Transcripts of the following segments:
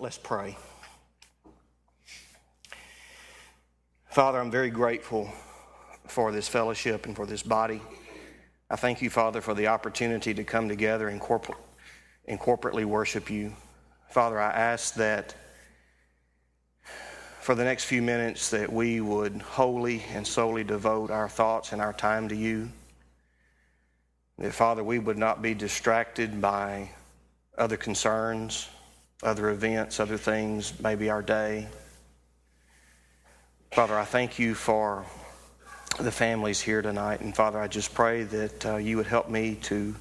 Let's pray. Father, I'm very grateful for this fellowship and for this body. I thank you, Father, for the opportunity to come together and, corpor- and corporately worship you. Father, I ask that for the next few minutes that we would wholly and solely devote our thoughts and our time to you. That, Father, we would not be distracted by other concerns, other events, other things, maybe our day. Father, I thank you for the families here tonight. And Father, I just pray that uh, you would help me to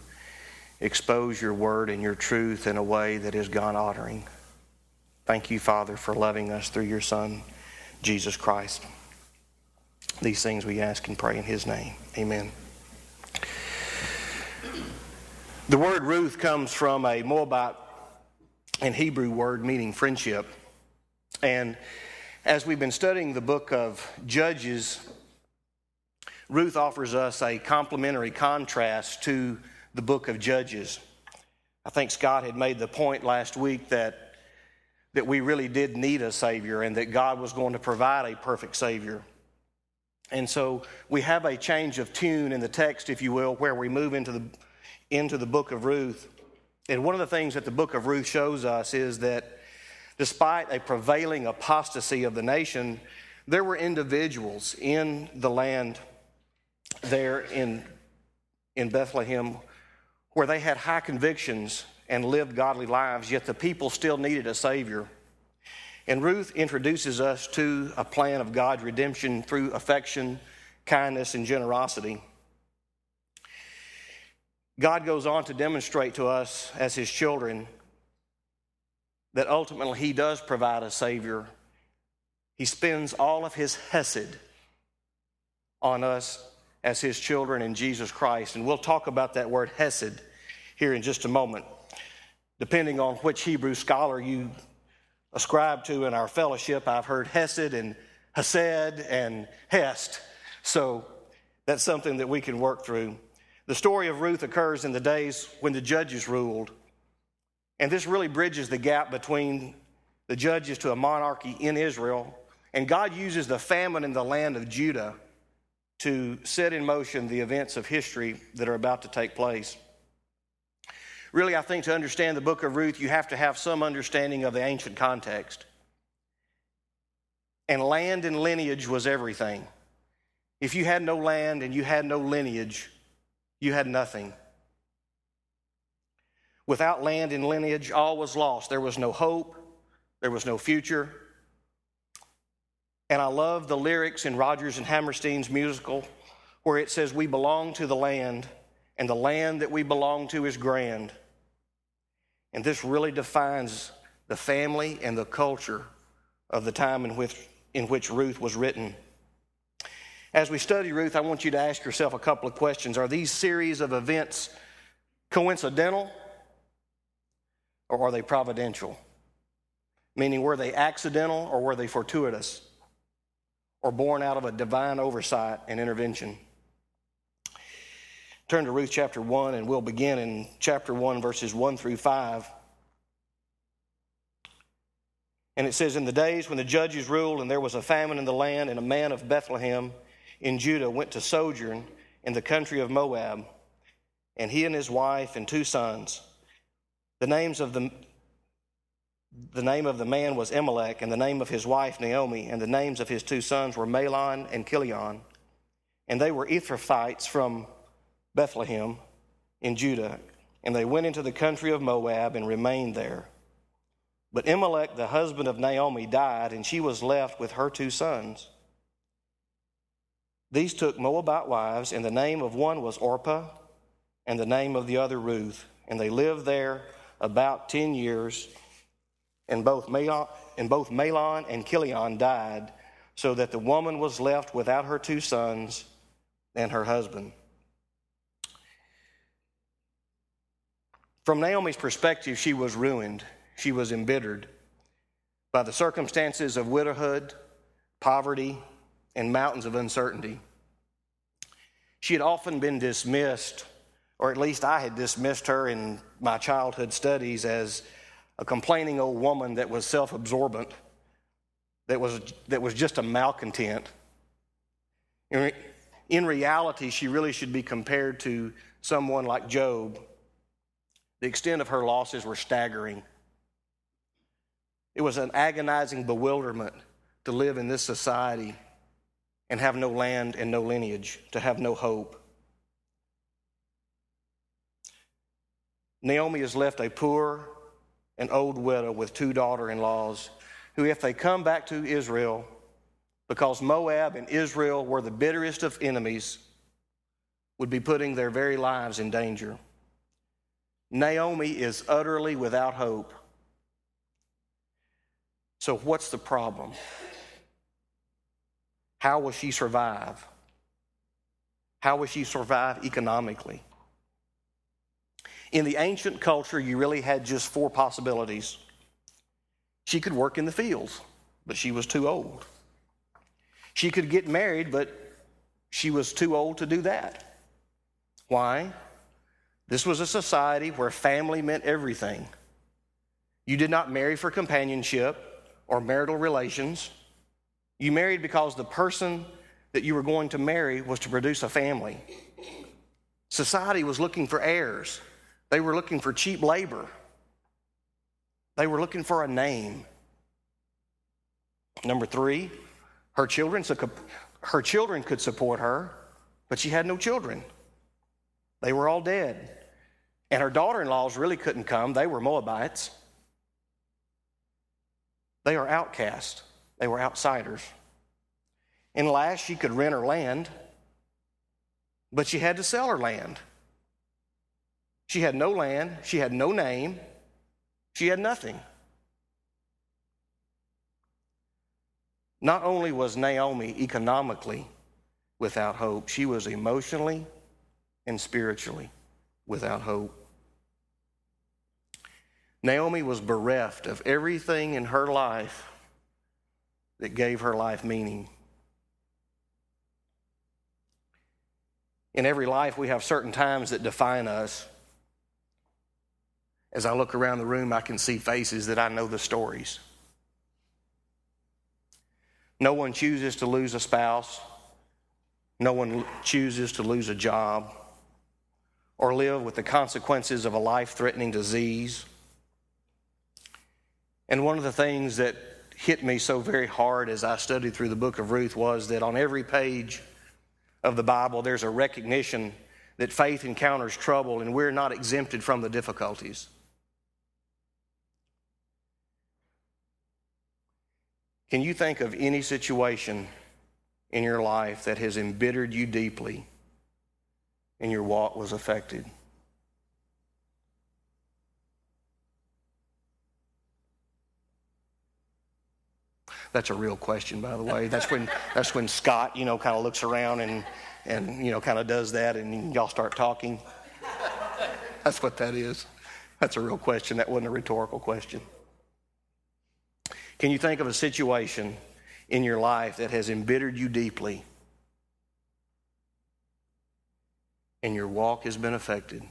expose your word and your truth in a way that is God honoring. Thank you, Father, for loving us through your Son, Jesus Christ. These things we ask and pray in his name. Amen. The word Ruth comes from a Moabite and Hebrew word meaning friendship. And as we've been studying the book of Judges, Ruth offers us a complementary contrast to the book of Judges. I think Scott had made the point last week that, that we really did need a Savior and that God was going to provide a perfect Savior. And so we have a change of tune in the text, if you will, where we move into the into the book of Ruth. And one of the things that the book of Ruth shows us is that despite a prevailing apostasy of the nation, there were individuals in the land there in, in Bethlehem where they had high convictions and lived godly lives, yet the people still needed a Savior. And Ruth introduces us to a plan of God's redemption through affection, kindness, and generosity. God goes on to demonstrate to us as His children that ultimately He does provide a Savior. He spends all of His Hesed on us as His children in Jesus Christ. And we'll talk about that word Hesed here in just a moment, depending on which Hebrew scholar you ascribe to in our fellowship. I've heard Hesed and Hesed and Hest. So that's something that we can work through. The story of Ruth occurs in the days when the judges ruled. And this really bridges the gap between the judges to a monarchy in Israel. And God uses the famine in the land of Judah to set in motion the events of history that are about to take place. Really, I think to understand the book of Ruth, you have to have some understanding of the ancient context. And land and lineage was everything. If you had no land and you had no lineage, you had nothing. Without land and lineage, all was lost. There was no hope, there was no future. And I love the lyrics in Rodgers and Hammerstein's musical where it says, We belong to the land, and the land that we belong to is grand. And this really defines the family and the culture of the time in which, in which Ruth was written. As we study Ruth, I want you to ask yourself a couple of questions. Are these series of events coincidental or are they providential? Meaning, were they accidental or were they fortuitous or born out of a divine oversight and intervention? Turn to Ruth chapter 1, and we'll begin in chapter 1, verses 1 through 5. And it says, In the days when the judges ruled, and there was a famine in the land, and a man of Bethlehem, in Judah went to sojourn in the country of Moab, and he and his wife and two sons. The names of the the name of the man was Elimelech, and the name of his wife Naomi, and the names of his two sons were Mahlon and Chilion. And they were Ephrathites from Bethlehem in Judah. And they went into the country of Moab and remained there. But Elimelech, the husband of Naomi, died, and she was left with her two sons. These took Moabite wives, and the name of one was Orpah, and the name of the other Ruth. And they lived there about ten years. And both Mahlon, and both Mahlon and Chilion died, so that the woman was left without her two sons and her husband. From Naomi's perspective, she was ruined. She was embittered by the circumstances of widowhood, poverty, and mountains of uncertainty. She had often been dismissed, or at least I had dismissed her in my childhood studies, as a complaining old woman that was self absorbent, that was, that was just a malcontent. In, in reality, she really should be compared to someone like Job. The extent of her losses were staggering. It was an agonizing bewilderment to live in this society and have no land and no lineage, to have no hope. Naomi is left a poor and old widow with two daughter in laws who, if they come back to Israel, because Moab and Israel were the bitterest of enemies, would be putting their very lives in danger. Naomi is utterly without hope. So, what's the problem? How will she survive? How will she survive economically? In the ancient culture, you really had just four possibilities. She could work in the fields, but she was too old. She could get married, but she was too old to do that. Why? This was a society where family meant everything. You did not marry for companionship or marital relations. You married because the person that you were going to marry was to produce a family. Society was looking for heirs. They were looking for cheap labor. They were looking for a name. Number three, her children, her children could support her, but she had no children. They were all dead. And her daughter in laws really couldn't come. They were Moabites. They are outcasts, they were outsiders. And last, she could rent her land, but she had to sell her land. She had no land, she had no name, she had nothing. Not only was Naomi economically without hope, she was emotionally and spiritually without hope. Naomi was bereft of everything in her life that gave her life meaning. In every life, we have certain times that define us. As I look around the room, I can see faces that I know the stories. No one chooses to lose a spouse. No one chooses to lose a job or live with the consequences of a life threatening disease. And one of the things that hit me so very hard as I studied through the book of Ruth was that on every page of the Bible, there's a recognition that faith encounters trouble and we're not exempted from the difficulties. Can you think of any situation in your life that has embittered you deeply and your walk was affected? That's a real question, by the way. That's when that's when Scott, you know, kind of looks around and and you know, kind of does that, and y'all start talking. That's what that is. That's a real question. That wasn't a rhetorical question. Can you think of a situation in your life that has embittered you deeply and your walk has been affected?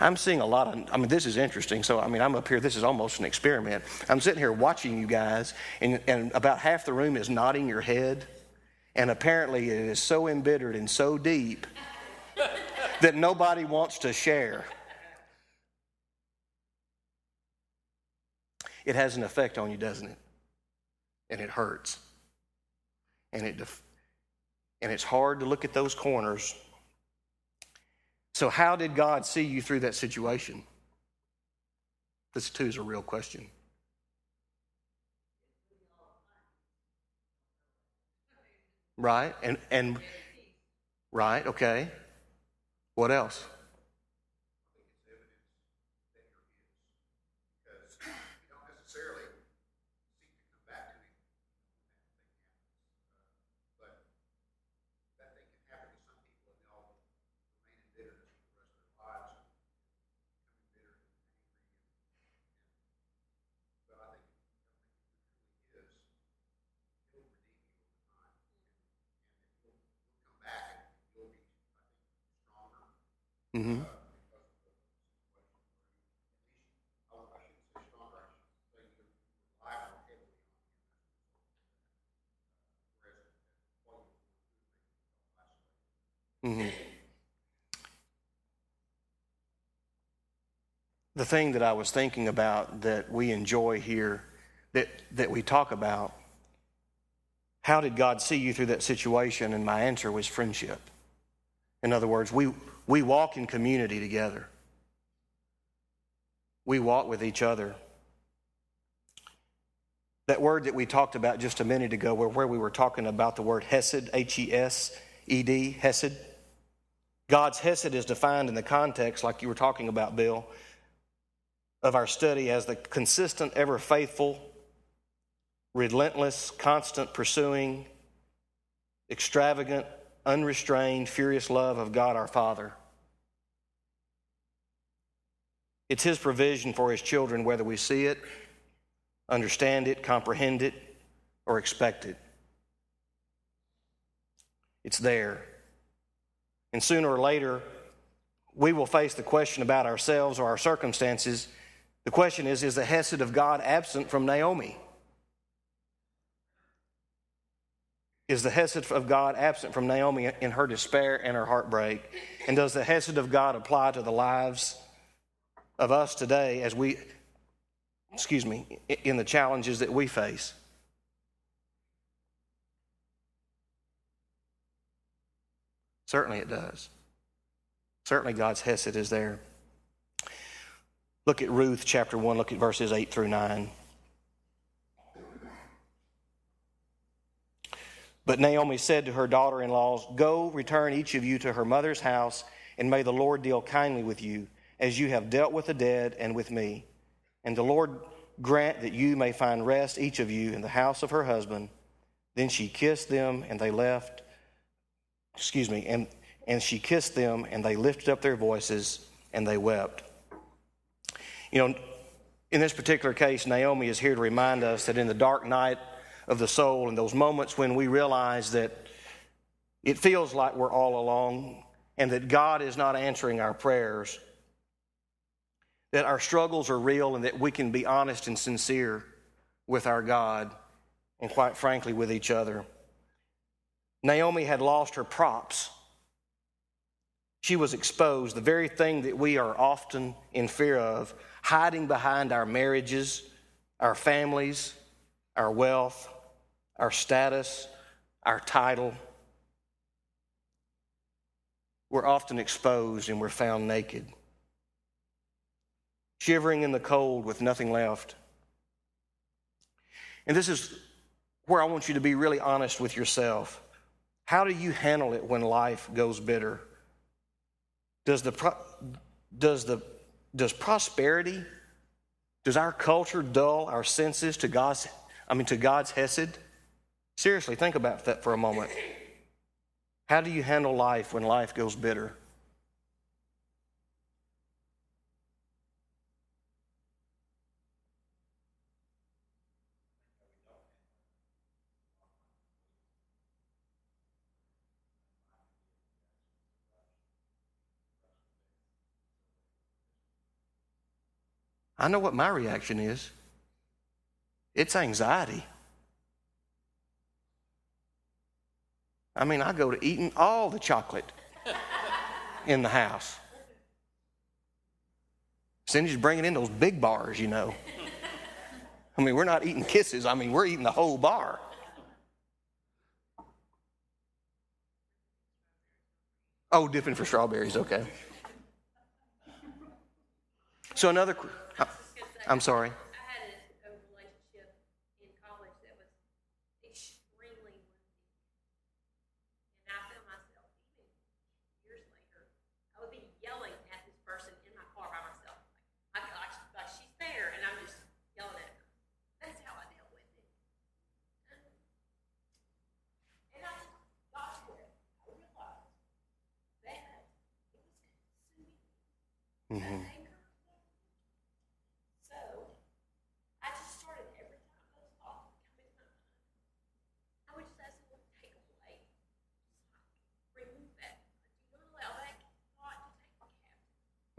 I'm seeing a lot of, I mean, this is interesting. So, I mean, I'm up here, this is almost an experiment. I'm sitting here watching you guys, and, and about half the room is nodding your head. And apparently, it is so embittered and so deep that nobody wants to share. It has an effect on you, doesn't it? And it hurts. And it def- and it's hard to look at those corners so, how did God see you through that situation? This too is a real question. Right? And and right, okay. What else? Mm-hmm. Mm-hmm. The thing that I was thinking about that we enjoy here, that, that we talk about, how did God see you through that situation? And my answer was friendship. In other words, we, we walk in community together, we walk with each other. That word that we talked about just a minute ago, where, where we were talking about the word Hesed, H E S E D, Hesed. God's Hesed is defined in the context, like you were talking about, Bill, of our study as the consistent, ever faithful, relentless, constant pursuing, extravagant, unrestrained, furious love of God our Father. It's His provision for His children, whether we see it, understand it, comprehend it, or expect it. It's there. And sooner or later, we will face the question about ourselves or our circumstances. The question is Is the Hesed of God absent from Naomi? Is the Hesed of God absent from Naomi in her despair and her heartbreak? And does the Hesed of God apply to the lives of us today as we, excuse me, in the challenges that we face? Certainly it does. Certainly God's Hesed is there. Look at Ruth chapter 1, look at verses 8 through 9. But Naomi said to her daughter in laws, Go, return each of you to her mother's house, and may the Lord deal kindly with you, as you have dealt with the dead and with me. And the Lord grant that you may find rest, each of you, in the house of her husband. Then she kissed them, and they left excuse me, and, and she kissed them, and they lifted up their voices and they wept. You know, in this particular case, Naomi is here to remind us that in the dark night of the soul, in those moments when we realize that it feels like we're all alone and that God is not answering our prayers, that our struggles are real and that we can be honest and sincere with our God and, quite frankly, with each other. Naomi had lost her props. She was exposed, the very thing that we are often in fear of, hiding behind our marriages, our families, our wealth, our status, our title. We're often exposed and we're found naked, shivering in the cold with nothing left. And this is where I want you to be really honest with yourself. How do you handle it when life goes bitter? Does the does the does prosperity does our culture dull our senses to God's I mean to God's hesed? Seriously, think about that for a moment. How do you handle life when life goes bitter? I know what my reaction is it's anxiety. I mean, I go to eating all the chocolate in the house. Cindy's bringing in those big bars, you know. I mean, we're not eating kisses, I mean, we're eating the whole bar. Oh, dipping for strawberries, okay. So, another I'm sorry. I had a, a relationship in college that was extremely and I found myself even years later, I would be yelling at this person in my car by myself. Like, I, like, like she's there and I'm just yelling at her. That's how I dealt with it. And I got to where I realized that it was consuming. Mm-hmm.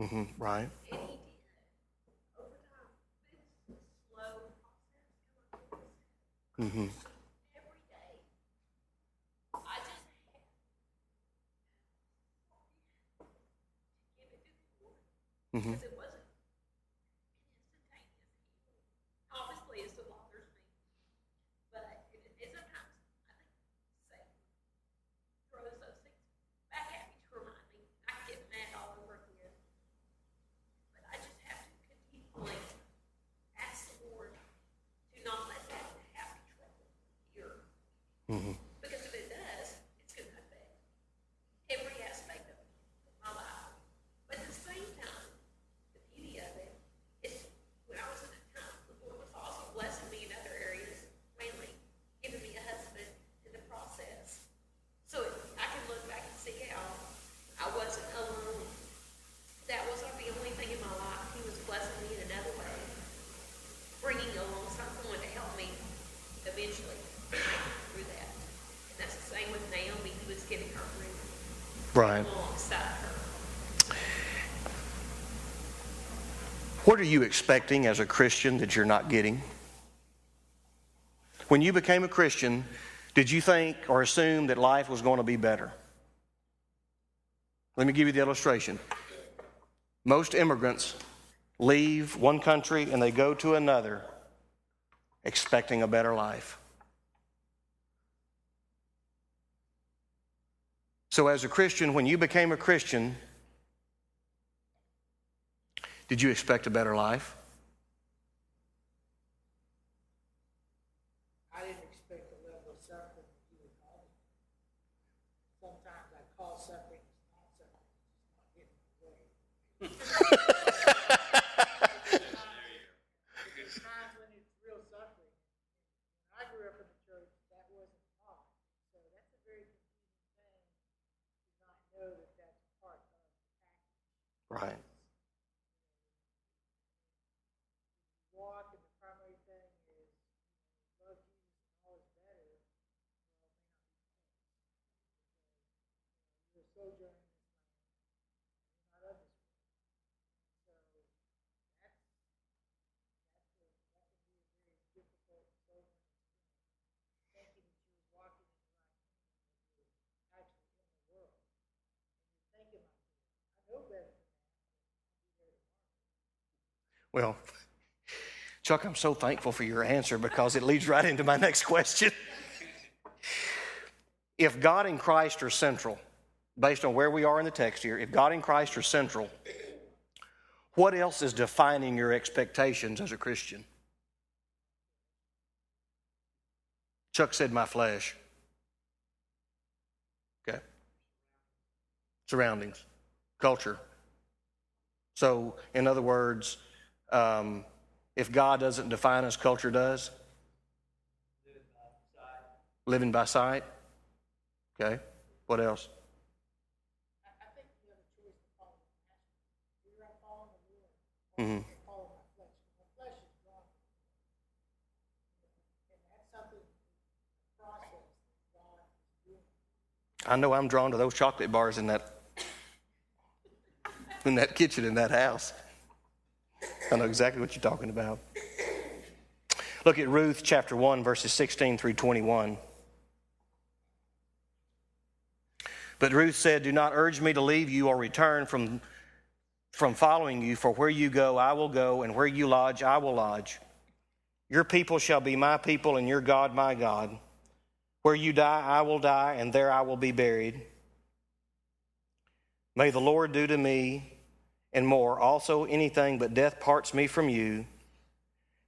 Hmm Right. And he did. Over time, this slow process. hmm Every day. I just had to give it to the Lord. hmm Because it wasn't instantaneous. Obviously, it still bothers me. But it, it sometimes, I think, Satan throws those things back at me to remind me. I can get mad all over again. But I just have to continually ask the Lord to not let that have control here. hmm Because if it does, it's going to affect every aspect of my life. But at the same time, the beauty of it is when I was in that time, the Lord was also blessing me in other areas, mainly giving me a husband in the process. So I can look back and see how I wasn't alone. That wasn't the only thing in my life. He was blessing me in another way, bringing along someone to help me eventually through that. And that's the same with Naomi. He was giving her room Right. What are you expecting as a Christian that you're not getting? When you became a Christian, did you think or assume that life was going to be better? Let me give you the illustration. Most immigrants leave one country and they go to another expecting a better life. So, as a Christian, when you became a Christian, did you expect a better life? I didn't expect the level of suffering that you would call it. Sometimes I call suffering not suffering, it's not getting away. There's times when it's real suffering. When I grew up in the church, that wasn't taught. So that's a very confusing thing to not know that that's part of the package. Right. walk and the primary thing is you know, love Jesus and all is better, well, it may not be true. You're a sojourner in this land, you're not of this world. So that's that's a, that can be a very difficult, sobering experience. Thinking that you're walking in the right kingdom, but you're actually in the world. And you're thinking like this. I know better than that, but I'll be there tomorrow. Well, Chuck, I'm so thankful for your answer because it leads right into my next question. If God and Christ are central, based on where we are in the text here, if God and Christ are central, what else is defining your expectations as a Christian? Chuck said, My flesh. Okay. Surroundings, culture. So, in other words, um, if God doesn't define us, culture does? Living by sight. Okay. What else? Mhm. Is. I know I'm drawn to those chocolate bars in that in that kitchen in that house. I know exactly what you're talking about. Look at Ruth chapter 1 verses 16 through 21. But Ruth said, "Do not urge me to leave you or return from from following you, for where you go I will go, and where you lodge I will lodge. Your people shall be my people, and your God my God." Where you die, I will die, and there I will be buried. May the Lord do to me and more, also anything but death parts me from you.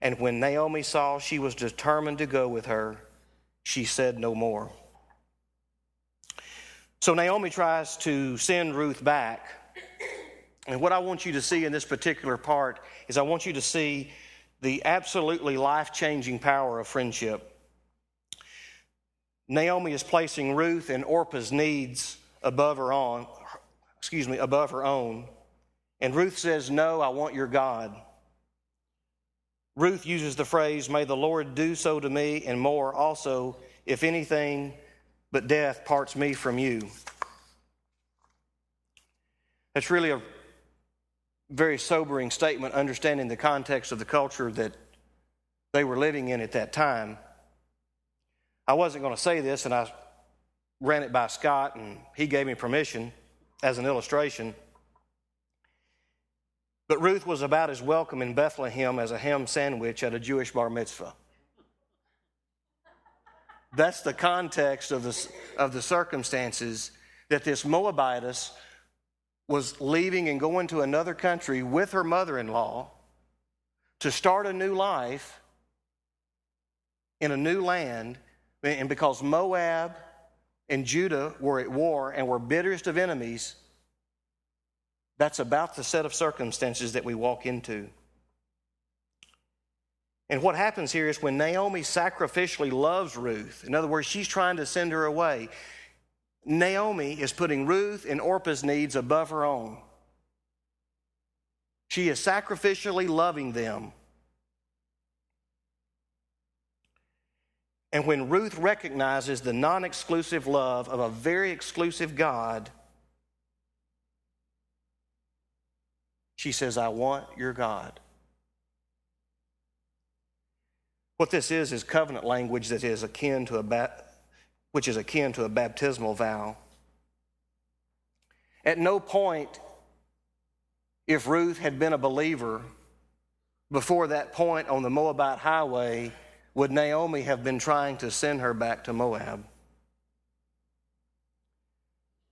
And when Naomi saw she was determined to go with her, she said no more. So Naomi tries to send Ruth back. And what I want you to see in this particular part is I want you to see the absolutely life changing power of friendship. Naomi is placing Ruth and Orpah's needs above her own, excuse me, above her own. And Ruth says, "No, I want your God." Ruth uses the phrase, "May the Lord do so to me and more also, if anything but death parts me from you." That's really a very sobering statement, understanding the context of the culture that they were living in at that time. I wasn't going to say this, and I ran it by Scott, and he gave me permission as an illustration. But Ruth was about as welcome in Bethlehem as a ham sandwich at a Jewish bar mitzvah. That's the context of the, of the circumstances that this Moabitess was leaving and going to another country with her mother in law to start a new life in a new land. And because Moab and Judah were at war and were bitterest of enemies, that's about the set of circumstances that we walk into. And what happens here is when Naomi sacrificially loves Ruth, in other words, she's trying to send her away, Naomi is putting Ruth and Orpah's needs above her own. She is sacrificially loving them. And when Ruth recognizes the non exclusive love of a very exclusive God, she says, I want your God. What this is is covenant language that is akin to a which is akin to a baptismal vow. At no point, if Ruth had been a believer before that point on the Moabite highway, would Naomi have been trying to send her back to Moab.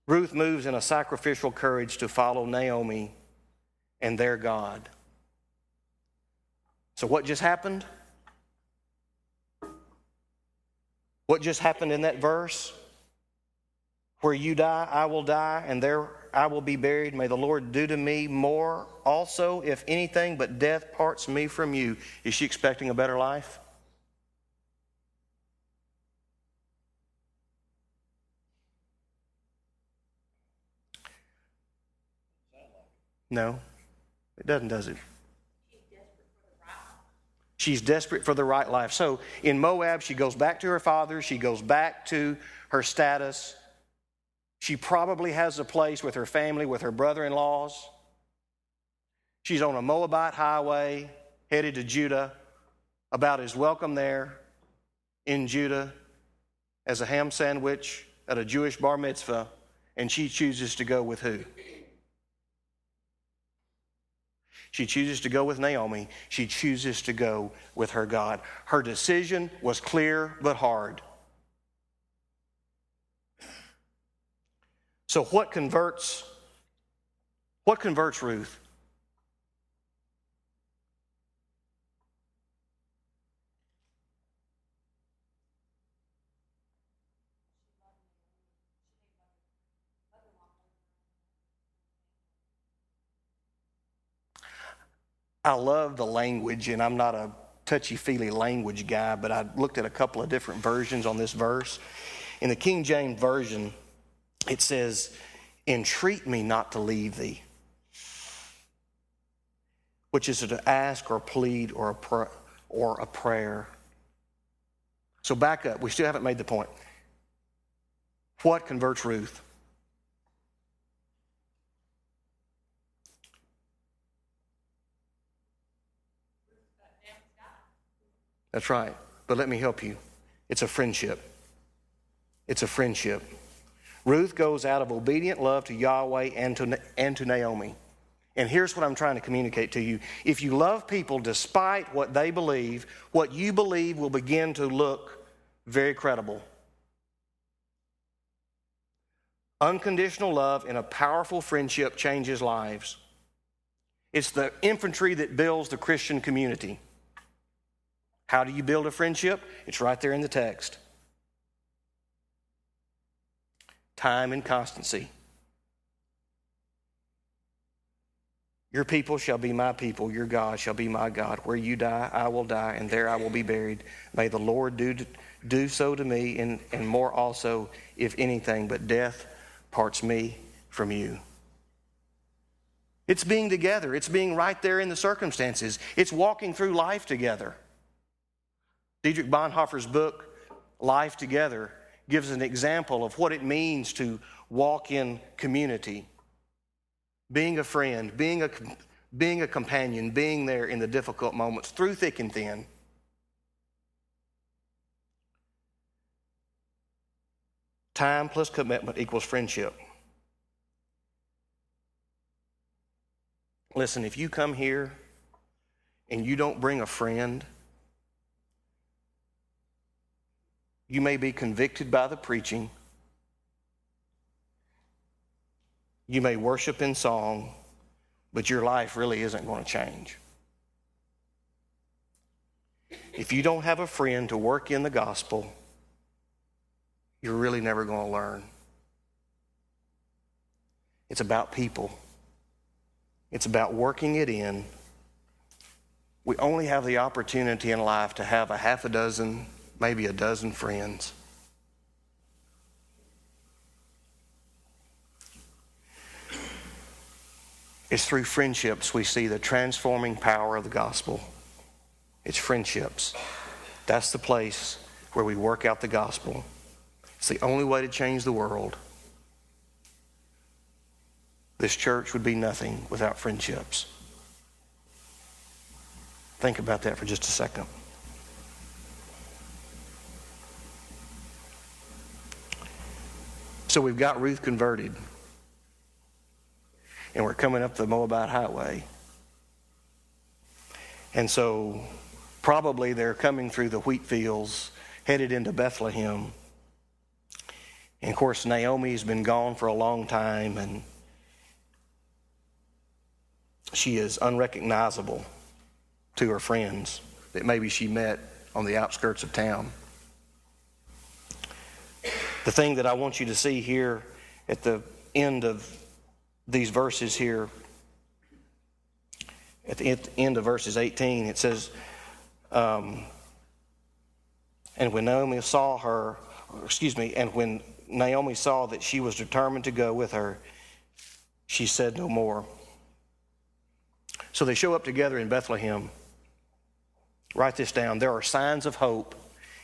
Ruth moves in a sacrificial courage to follow Naomi and their God. So, what just happened? What just happened in that verse? Where you die, I will die, and there I will be buried. May the Lord do to me more also, if anything but death parts me from you. Is she expecting a better life? No, it doesn't, does it? She's desperate for the right life. So in Moab, she goes back to her father, she goes back to her status. She probably has a place with her family, with her brother in laws. She's on a Moabite highway headed to Judah, about as welcome there in Judah as a ham sandwich at a Jewish bar mitzvah, and she chooses to go with who? She chooses to go with Naomi. She chooses to go with her God. Her decision was clear but hard. So what converts what converts Ruth? I love the language, and I'm not a touchy feely language guy, but I looked at a couple of different versions on this verse. In the King James Version, it says, Entreat me not to leave thee, which is to ask or plead or a, pr- or a prayer. So back up. We still haven't made the point. What converts Ruth? That's right. But let me help you. It's a friendship. It's a friendship. Ruth goes out of obedient love to Yahweh and to, and to Naomi. And here's what I'm trying to communicate to you. If you love people despite what they believe, what you believe will begin to look very credible. Unconditional love and a powerful friendship changes lives. It's the infantry that builds the Christian community. How do you build a friendship? It's right there in the text time and constancy. Your people shall be my people, your God shall be my God. Where you die, I will die, and there I will be buried. May the Lord do, do so to me, and, and more also, if anything but death parts me from you. It's being together, it's being right there in the circumstances, it's walking through life together. Dietrich Bonhoeffer's book, Life Together, gives an example of what it means to walk in community. Being a friend, being a, being a companion, being there in the difficult moments, through thick and thin. Time plus commitment equals friendship. Listen, if you come here and you don't bring a friend, you may be convicted by the preaching. You may worship in song, but your life really isn't going to change. If you don't have a friend to work in the gospel, you're really never going to learn. It's about people, it's about working it in. We only have the opportunity in life to have a half a dozen, maybe a dozen friends. It's through friendships we see the transforming power of the gospel. It's friendships. That's the place where we work out the gospel. It's the only way to change the world. This church would be nothing without friendships. Think about that for just a second. So we've got Ruth converted, and we're coming up the Moabite highway. And so probably they're coming through the wheat fields, headed into Bethlehem. And of course, Naomi's been gone for a long time and she is unrecognizable to her friends that maybe she met on the outskirts of town. The thing that I want you to see here at the end of these verses here, at the end of verses 18, it says, um, And when Naomi saw her, excuse me, and when Naomi saw that she was determined to go with her, she said no more. So they show up together in Bethlehem. Write this down. There are signs of hope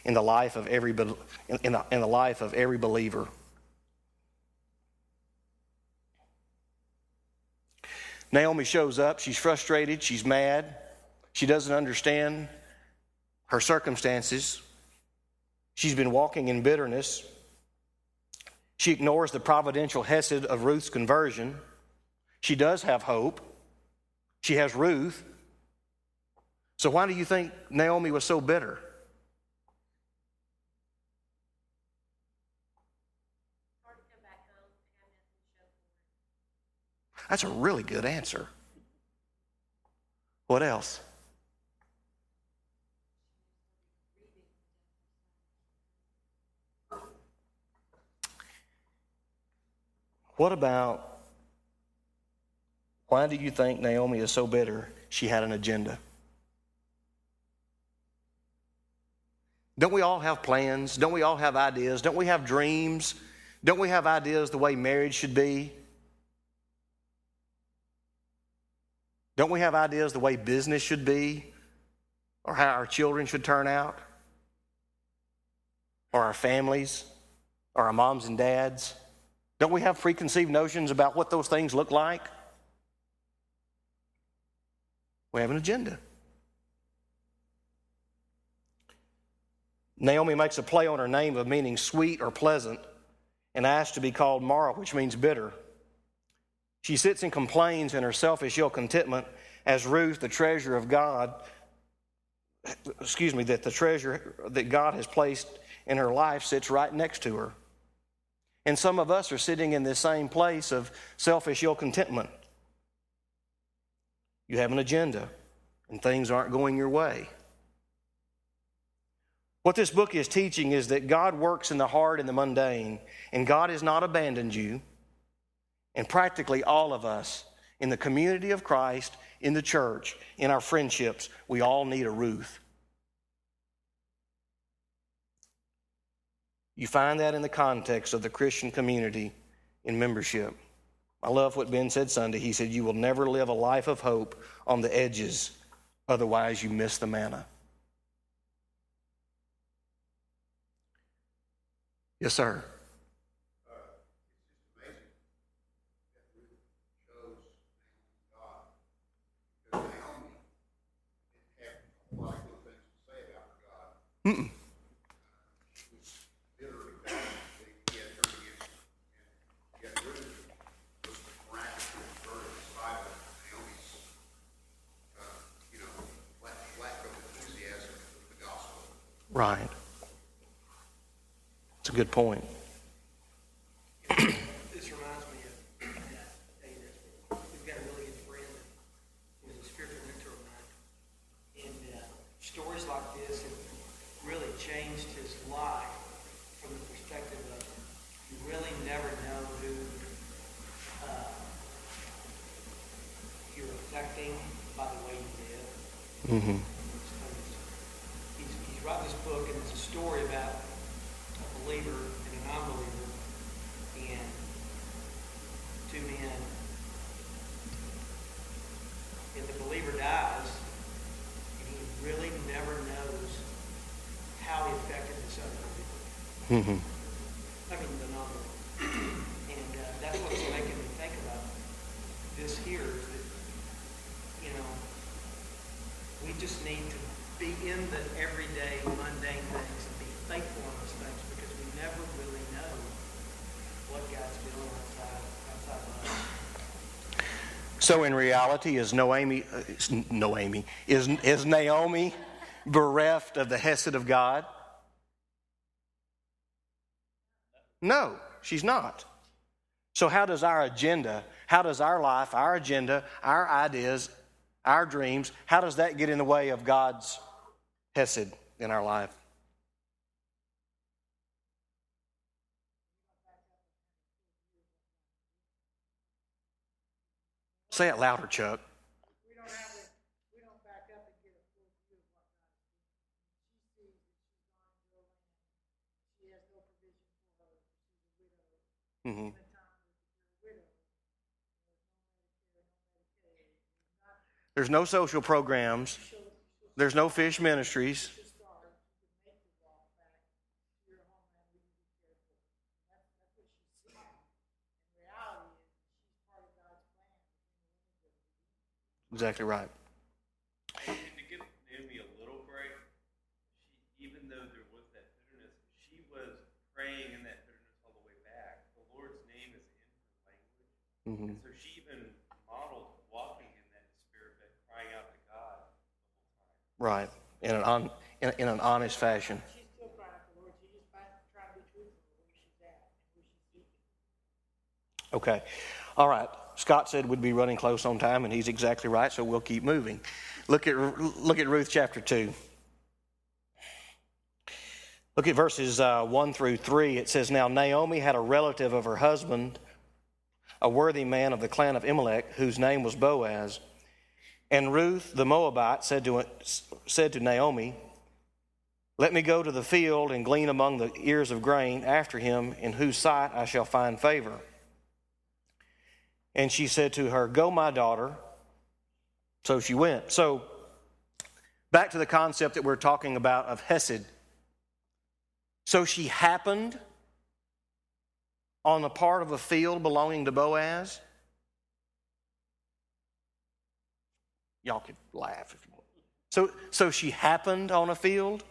in the life of every, in the, in the life of every believer. Naomi shows up. She's frustrated. She's mad. She doesn't understand her circumstances. She's been walking in bitterness. She ignores the providential hesed of Ruth's conversion. She does have hope. She has Ruth. So, why do you think Naomi was so bitter? That's a really good answer. What else? What about why do you think Naomi is so bitter? She had an agenda. Don't we all have plans? Don't we all have ideas? Don't we have dreams? Don't we have ideas the way marriage should be? Don't we have ideas the way business should be? Or how our children should turn out? Or our families? Or our moms and dads? Don't we have preconceived notions about what those things look like? We have an agenda. Naomi makes a play on her name of meaning sweet or pleasant and asks to be called Mara, which means bitter. She sits and complains in her selfish ill contentment as Ruth, the treasure of God, excuse me, that the treasure that God has placed in her life sits right next to her. And some of us are sitting in this same place of selfish ill contentment. You have an agenda, and things aren't going your way. What this book is teaching is that God works in the hard and the mundane, and God has not abandoned you. And practically all of us in the community of Christ, in the church, in our friendships, we all need a Ruth. You find that in the context of the Christian community in membership. I love what Ben said Sunday. He said, You will never live a life of hope on the edges, otherwise, you miss the manna. Yes, sir. Mm-mm. Right. It's a good point. This reminds me of that David. We've got a really good friend who's a spiritual mentor of mine. And uh, stories like this have really changed his life from the perspective of you really never know who uh, you're affecting by the way you live. Mm-hmm. He's, he's writing this book, and it's a story about a believer and a non-believer, and two men. And the believer dies, and he really never knows how he affected this other believer. Mm-hmm. I mean, the non-believer. and uh, that's what's making me think about this here, is that, you know, we just need to be in the everyday, mundane things and be faithful in those things because we never really know what God's doing outside, outside of us. So in reality, is Noemi, uh, Noemi, is, is Naomi bereft of the Hesed of God? No, she's not. So how does our agenda, how does our life, our agenda, our ideas, our dreams, how does that get in the way of God's Hesed in our life? Say it louder, Chuck. We don't have it, we don't back up and get a full view of what God is doing. She sees that she's gone into a land, she has no provision for her, she's a widow. hmm In a time it louder, Chuck. Mm-hmm. a widow, there's no Medicare, no Medicaid, there's not There's no social programs. There's no fish ministries. to start, you can make the walk back to your homeland where you be cared for. That's, that's what she's seeing. And reality is, she's part of God's plan between the women that Exactly right. And to give Naomi a little break, she, even though there was that bitterness, she was praying in that bitterness all the way back. The Lord's name is in her language. hmm And so she even modeled walking in that spirit, that crying out to God the whole time. Right. In an, on, in, in an honest fashion. She's still crying out for the Lord. She's just trying to be truthful where she's at and she's seeking. Okay. All right. Scott said we'd be running close on time, and he's exactly right, so we'll keep moving. Look at, look at Ruth chapter 2. Look at verses uh, 1 through 3. It says, Now Naomi had a relative of her husband, a worthy man of the clan of Elimelech, whose name was Boaz. And Ruth the Moabite said to, said to Naomi, Let me go to the field and glean among the ears of grain after him, in whose sight I shall find favor. And she said to her, Go, my daughter. So she went. So, back to the concept that we're talking about of Hesed. So she happened on a part of a field belonging to Boaz. Y'all could laugh if you want. So, so she happened on a field.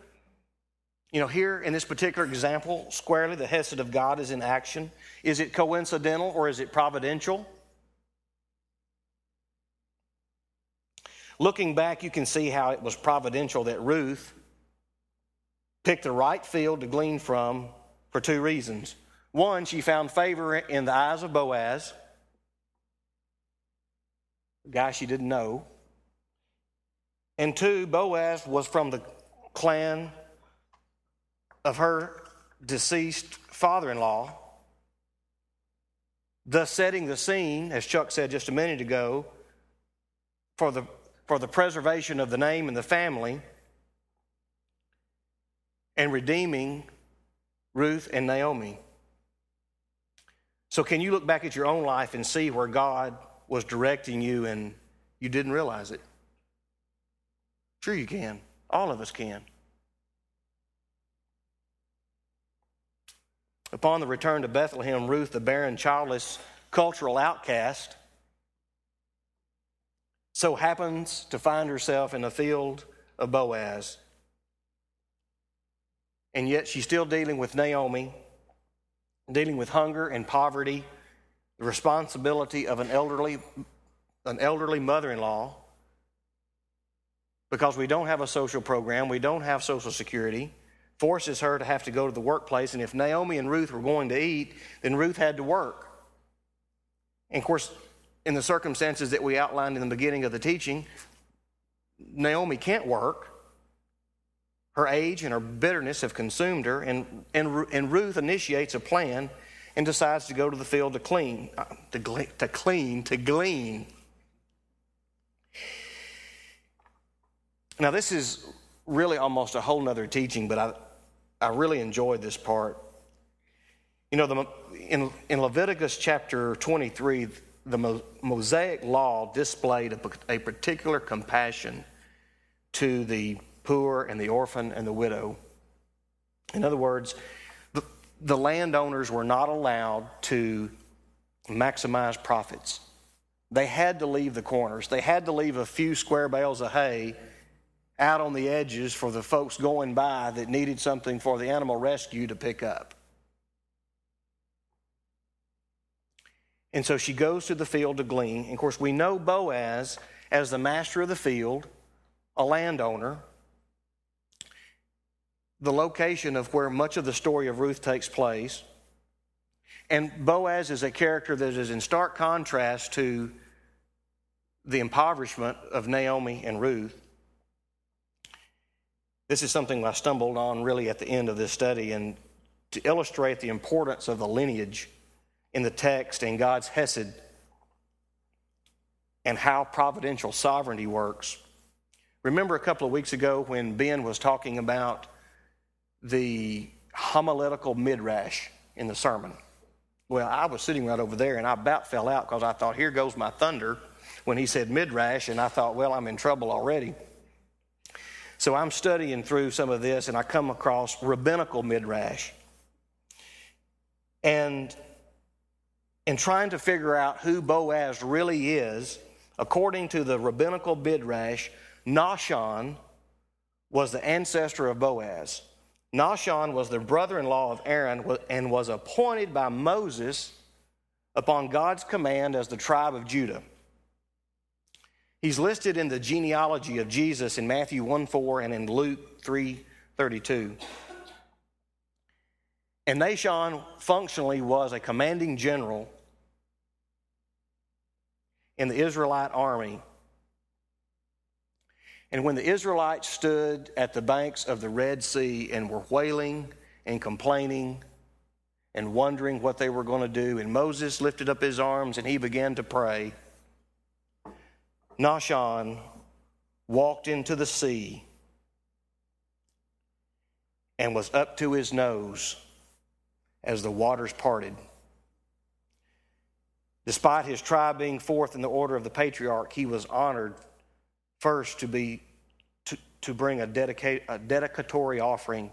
You know, here in this particular example, squarely the Hesed of God is in action. Is it coincidental or is it providential? Looking back, you can see how it was providential that Ruth picked the right field to glean from for two reasons. One, she found favor in the eyes of Boaz, a guy she didn't know. And two, Boaz was from the clan of her deceased father in law, thus setting the scene, as Chuck said just a minute ago, for the, for the preservation of the name and the family and redeeming Ruth and Naomi. So, can you look back at your own life and see where God was directing you and you didn't realize it? Sure, you can. All of us can. Upon the return to Bethlehem, Ruth, the barren, childless, cultural outcast, so happens to find herself in the field of Boaz. and yet she's still dealing with Naomi, dealing with hunger and poverty, the responsibility of an elderly, an elderly mother in law, because we don't have a social program, we don't have Social Security, forces her to have to go to the workplace. And if Naomi and Ruth were going to eat, then Ruth had to work. And of course, in the circumstances that we outlined in the beginning of the teaching, Naomi can't work. Her age and her bitterness have consumed her, and, and, and Ruth initiates a plan and decides to go to the field to clean, uh, to, to clean, to glean. Now, this is really almost a whole nother teaching, but I, I really enjoyed this part. You know, the, in, in Leviticus chapter 23, the Mosaic law displayed a, particular compassion to the poor and the orphan and the widow. In other words, the, the landowners were not allowed to maximize profits. They had to leave the corners. They had to leave a few square bales of hay out on the edges for the folks going by that needed something for the animal rescue to pick up. And so she goes to the field to glean. And of course, we know Boaz as the master of the field, a landowner. The location of where much of the story of Ruth takes place. And Boaz is a character that is in stark contrast to the impoverishment of Naomi and Ruth. This is something I stumbled on really at the end of this study, and to illustrate the importance of the lineage in the text and God's Hesed and how providential sovereignty works. Remember a couple of weeks ago when Ben was talking about the homiletical midrash in the sermon? Well, I was sitting right over there and I about fell out because I thought, here goes my thunder when he said midrash, and I thought, well, I'm in trouble already. So I'm studying through some of this and I come across rabbinical midrash. And in trying to figure out who Boaz really is, according to the rabbinical midrash, Nahshon was the ancestor of Boaz. Nahshon was the brother in law of Aaron and was appointed by Moses upon God's command as the tribe of Judah. He's listed in the genealogy of Jesus in Matthew 1 4 and in Luke 3 32. And Nahshon functionally was a commanding general in the Israelite army. And when the Israelites stood at the banks of the Red Sea and were wailing and complaining and wondering what they were going to do, and Moses lifted up his arms and he began to pray. Nahshon walked into the sea and was up to his nose as the waters parted. Despite his tribe being fourth in the order of the patriarch, he was honored first to be to, to bring a, a dedicatory offering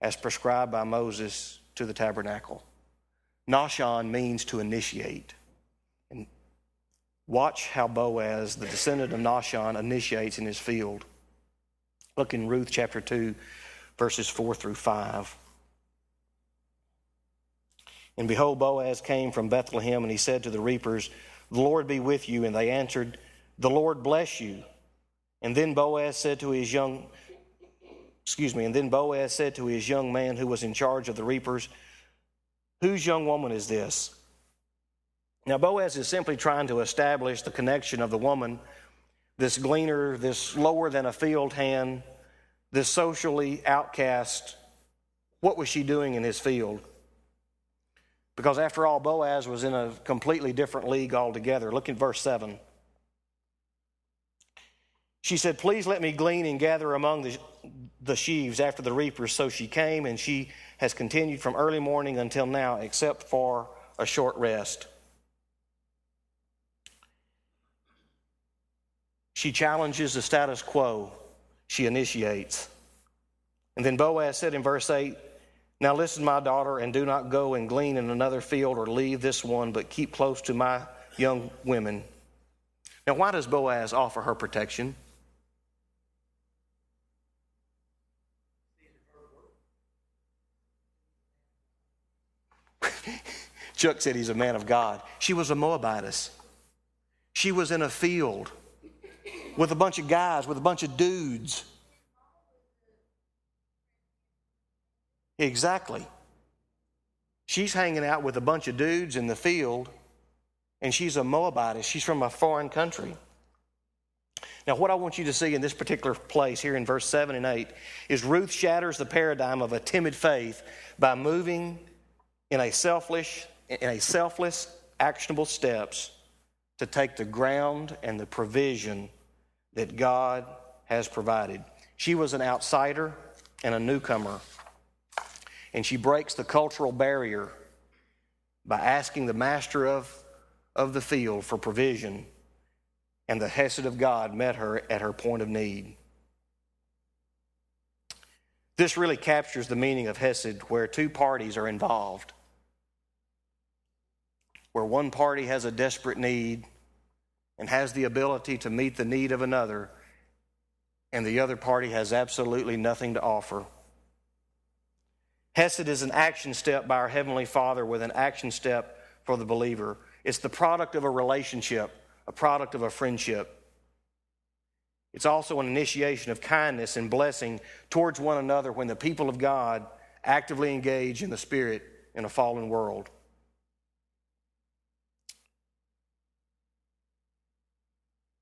as prescribed by Moses to the tabernacle. Nahshon means to initiate. And Watch how Boaz, the descendant of Nahshon, initiates in his field. Look in Ruth chapter 2, verses 4 through 5. And behold, Boaz came from Bethlehem, and he said to the reapers, The Lord be with you. And they answered, The Lord bless you. And then Boaz said to his young, excuse me, and then Boaz said to his young man who was in charge of the reapers, Whose young woman is this? Now, Boaz is simply trying to establish the connection of the woman, this gleaner, this lower than a field hand, this socially outcast. What was she doing in his field? Because after all, Boaz was in a completely different league altogether. Look at verse 7. She said, Please let me glean and gather among the, the sheaves after the reapers. So she came, and she has continued from early morning until now, except for a short rest. She challenges the status quo, she initiates. And then Boaz said in verse 8, now listen, my daughter, and do not go and glean in another field or leave this one, but keep close to my young women. Now, why does Boaz offer her protection? Chuck said he's a man of God. She was a Moabitess. She was in a field with a bunch of guys, with a bunch of dudes. Exactly. She's hanging out with a bunch of dudes in the field, and she's a Moabitess. She's from a foreign country. Now, what I want you to see in this particular place here in verse 7 and 8 is Ruth shatters the paradigm of a timid faith by moving in a selfish, in a selfless, actionable steps to take the ground and the provision that God has provided. She was an outsider and a newcomer, and she breaks the cultural barrier by asking the master of, of the field for provision and the Hesed of God met her at her point of need. This really captures the meaning of Hesed, where two parties are involved, where one party has a desperate need and has the ability to meet the need of another, and the other party has absolutely nothing to offer. Hesed is an action step by our Heavenly Father with an action step for the believer. It's the product of a relationship a product of a friendship. It's also an initiation of kindness and blessing towards one another when the people of God actively engage in the Spirit in a fallen world.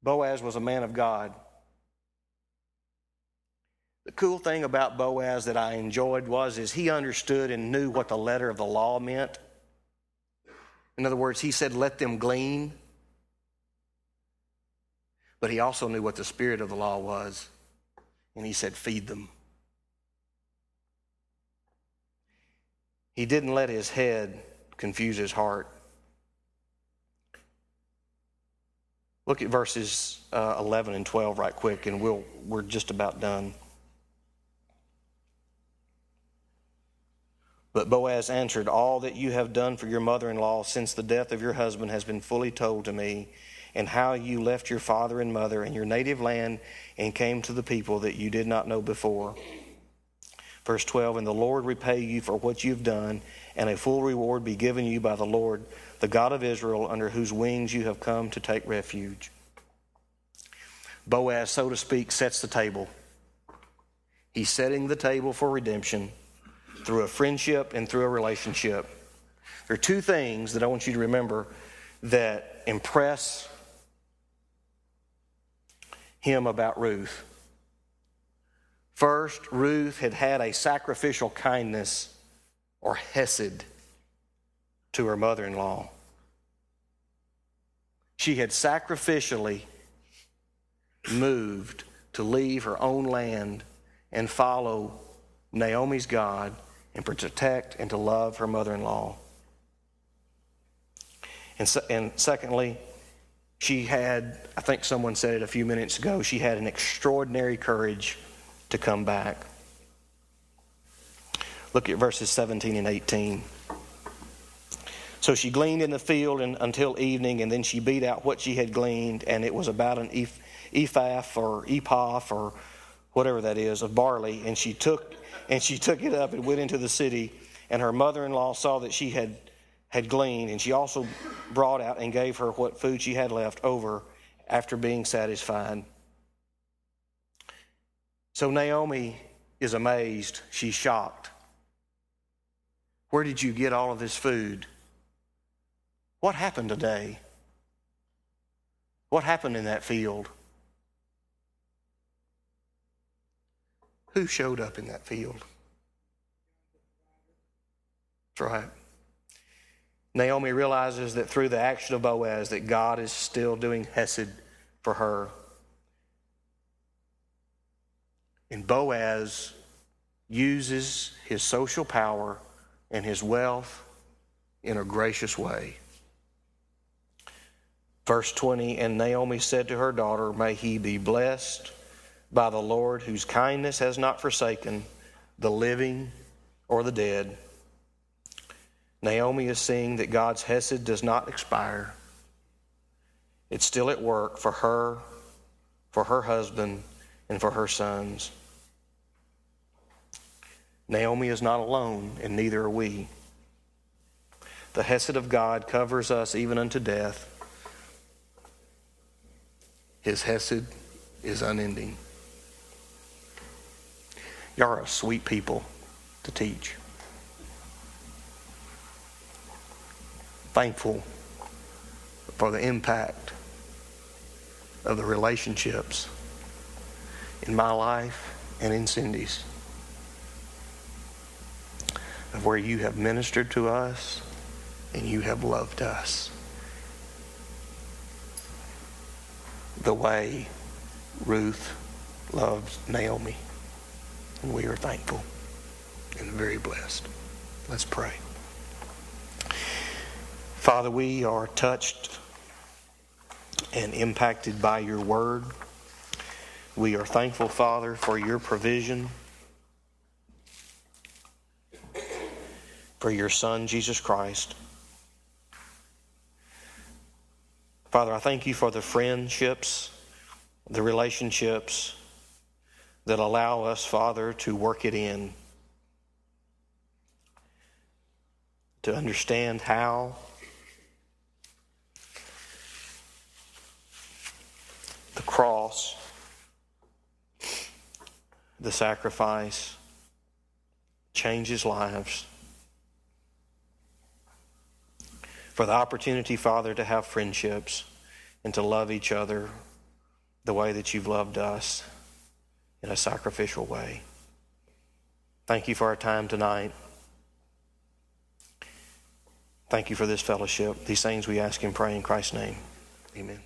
Boaz was a man of God. The cool thing about Boaz that I enjoyed was is he understood and knew what the letter of the law meant. In other words, he said, "Let them glean." But he also knew what the spirit of the law was, and he said, Feed them. He didn't let his head confuse his heart. Look at verses uh, 11 and 12 right quick, and we'll, we're just about done. But Boaz answered, All that you have done for your mother in law since the death of your husband has been fully told to me and how you left your father and mother and your native land and came to the people that you did not know before. Verse 12 And the Lord repay you for what you've done, and a full reward be given you by the Lord, the God of Israel, under whose wings you have come to take refuge. Boaz, so to speak, sets the table. He's setting the table for redemption through a friendship and through a relationship. There are two things that I want you to remember that impress him about Ruth. First, Ruth had had a sacrificial kindness or hesed to her mother in law. She had sacrificially moved to leave her own land and follow Naomi's God and protect and to love her mother in law. And, and secondly, she had, I think someone said it a few minutes ago, she had an extraordinary courage to come back. Look at verses 17 and 18. So she gleaned in the field and, until evening, and then she beat out what she had gleaned, and it was about an ephah or ephah or whatever that is of barley, and she took and she took it up and went into the city. And her mother-in-law saw that she had had gleaned, and she also brought out and gave her what food she had left over after being satisfied. So Naomi is amazed. She's shocked. Where did you get all of this food? What happened today? What happened in that field? Who showed up in that field? That's right. Naomi realizes that through the action of Boaz that God is still doing hesed for her. And Boaz uses his social power and his wealth in a gracious way. Verse 20 And Naomi said to her daughter, May he be blessed by the Lord, whose kindness has not forsaken the living or the dead. Naomi is seeing that God's Hesed does not expire. It's still at work for her, for her husband, and for her sons. Naomi is not alone, and neither are we. The Hesed of God covers us even unto death. His Hesed is unending. Y'all are a sweet people to teach. Thankful for the impact of the relationships in my life and in Cindy's, of where you have ministered to us and you have loved us. The way Ruth loves Naomi. And we are thankful and very blessed. Let's pray. Father, we are touched and impacted by your word. We are thankful, Father, for your provision, for your Son, Jesus Christ. Father, I thank you for the friendships, the relationships that allow us, Father, to work it in, to understand how. The cross, the sacrifice, changes lives. For the opportunity, Father, to have friendships and to love each other the way that you've loved us in a sacrificial way. Thank you for our time tonight. Thank you for this fellowship. These things we ask and pray in Christ's name. Amen.